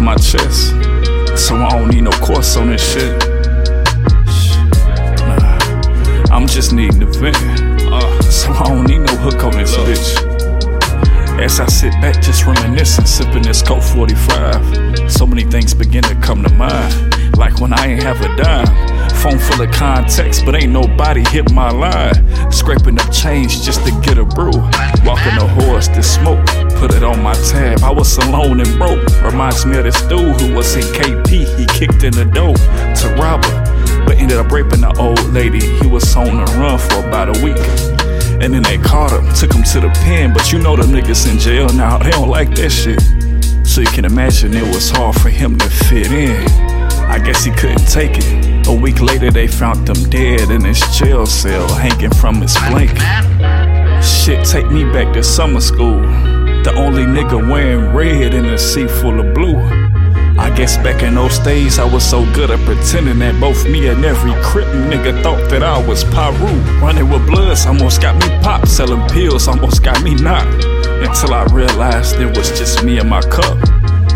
my chest. So I don't need no chorus on this shit. Nah, I'm just needing to vent. As I sit back, just reminiscing, sipping this Colt 45. So many things begin to come to mind. Like when I ain't have a dime. Phone full of contacts, but ain't nobody hit my line. Scraping up change just to get a brew. Walking a horse to smoke, put it on my tab. I was alone and broke. Reminds me of this dude who was in KP. He kicked in the door to rob her, but ended up raping the old lady. He was on the run for about a week. And then they caught him, took him to the pen. But you know the niggas in jail now, they don't like that shit. So you can imagine it was hard for him to fit in. I guess he couldn't take it. A week later, they found him dead in his jail cell, hanging from his blanket. Shit, take me back to summer school. The only nigga wearing red in a sea full of blue. Guess back in those days, I was so good at pretending that both me and every crip nigga thought that I was Piru. Running with bloods almost got me popped, selling pills almost got me knocked. Until I realized it was just me and my cup.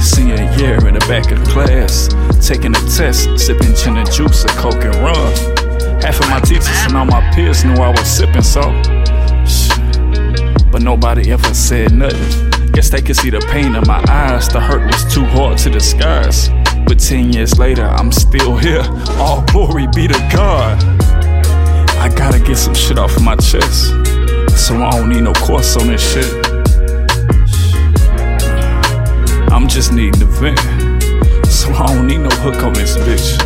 Senior year in the back of the class, taking a test, sipping gin and juice and coke and rum. Half of my teachers and all my peers knew I was sipping so. But nobody ever said nothing. Guess they could see the pain in my eyes. The hurt was too hard to disguise. But 10 years later, I'm still here. All glory be to God. I gotta get some shit off my chest. So I don't need no chorus on this shit. I'm just needing to vent. So I don't need no hook on this bitch.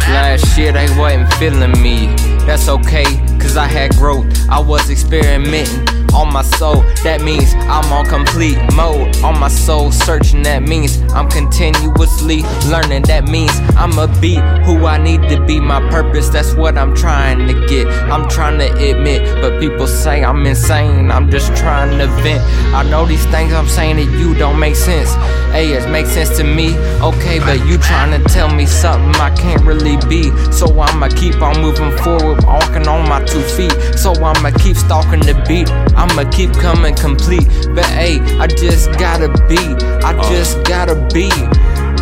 Last year they wasn't feeling me. That's okay, cause I had growth. I was experimenting on my soul. That means I'm on complete mode. On my soul searching, that means I'm continuously learning. That means I'ma be who I need to be. My purpose, that's what I'm trying to get. I'm trying to admit, but people say I'm insane. I'm just trying to vent. I know these things I'm saying to you don't make sense. Hey, it makes sense to me. Okay, but you trying to tell me something I can't really be. So I'ma keep on moving forward, walking on my two feet. So I'ma keep stalking the beat. I'ma keep coming complete. But hey, I just gotta be. I uh. just gotta be.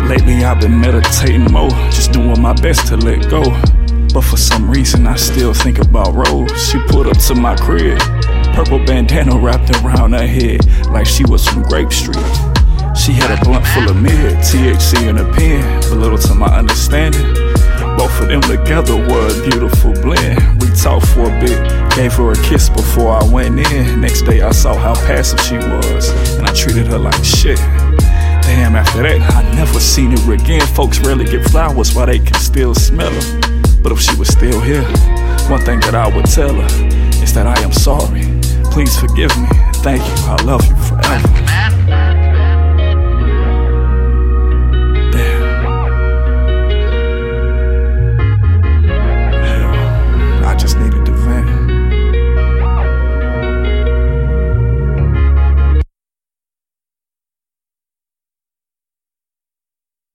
Lately I've been meditating more, just doing my best to let go. But for some reason I still think about Rose. She pulled up to my crib, purple bandana wrapped around her head like she was from Grape Street. She had a blunt full of mid, THC in a pen, but little to my understanding. Both of them together were a beautiful blend. We talked for a her kiss before I went in. Next day I saw how passive she was, and I treated her like shit. Damn, after that, I never seen her again. Folks rarely get flowers while they can still smell them. But if she was still here, one thing that I would tell her is that I am sorry. Please forgive me. Thank you. I love you forever.